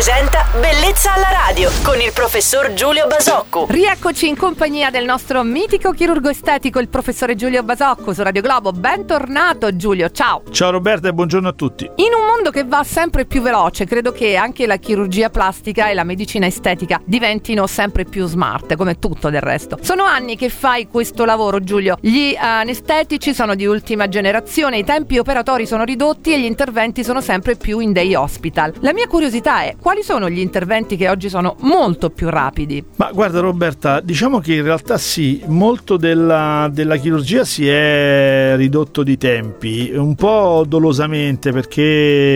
presenta Bellezza alla radio con il professor Giulio Basocco. Rieccoci in compagnia del nostro mitico chirurgo estetico, il professore Giulio Basocco su Radio Globo. Bentornato Giulio, ciao. Ciao Roberta e buongiorno a tutti. In un mondo che va sempre più veloce, credo che anche la chirurgia plastica e la medicina estetica diventino sempre più smart, come tutto del resto. Sono anni che fai questo lavoro, Giulio. Gli anestetici sono di ultima generazione, i tempi operatori sono ridotti e gli interventi sono sempre più in day hospital. La mia curiosità è quali sono gli interventi che oggi sono molto più rapidi? Ma guarda Roberta, diciamo che in realtà sì, molto della, della chirurgia si è ridotto di tempi, un po' dolosamente perché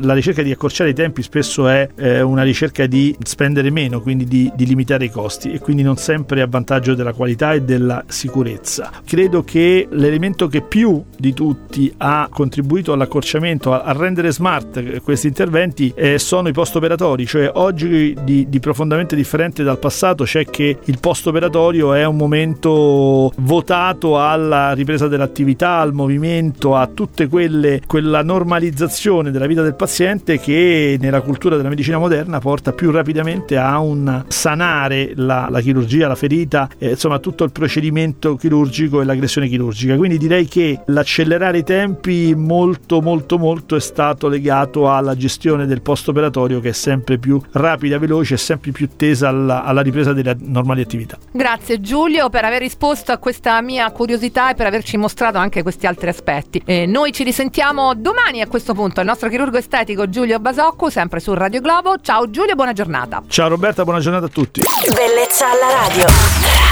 la ricerca di accorciare i tempi spesso è eh, una ricerca di spendere meno, quindi di, di limitare i costi e quindi non sempre a vantaggio della qualità e della sicurezza. Credo che l'elemento che più di tutti ha contribuito all'accorciamento, a, a rendere smart questi interventi eh, sono i post operatori, cioè oggi di, di, profondamente differente dal passato c'è che il post operatorio è un momento votato alla ripresa dell'attività, al movimento, a tutte quelle quella normalizzazione della vita del paziente che nella cultura della medicina moderna porta più rapidamente a un sanare la, la chirurgia, la ferita, eh, insomma tutto il procedimento chirurgico e l'aggressione chirurgica. Quindi direi che l'accelerare i tempi molto molto molto è stato legato alla gestione del post operatorio che è sempre più rapida, veloce e sempre più tesa alla, alla ripresa delle normali attività. Grazie Giulio per aver risposto a questa mia curiosità e per averci mostrato anche questi altri aspetti. E noi ci risentiamo domani a questo punto. Il nostro chirurgo estetico Giulio Basocco, sempre su Radio Globo. Ciao Giulio, buona giornata. Ciao Roberta, buona giornata a tutti. Bellezza alla radio. Radio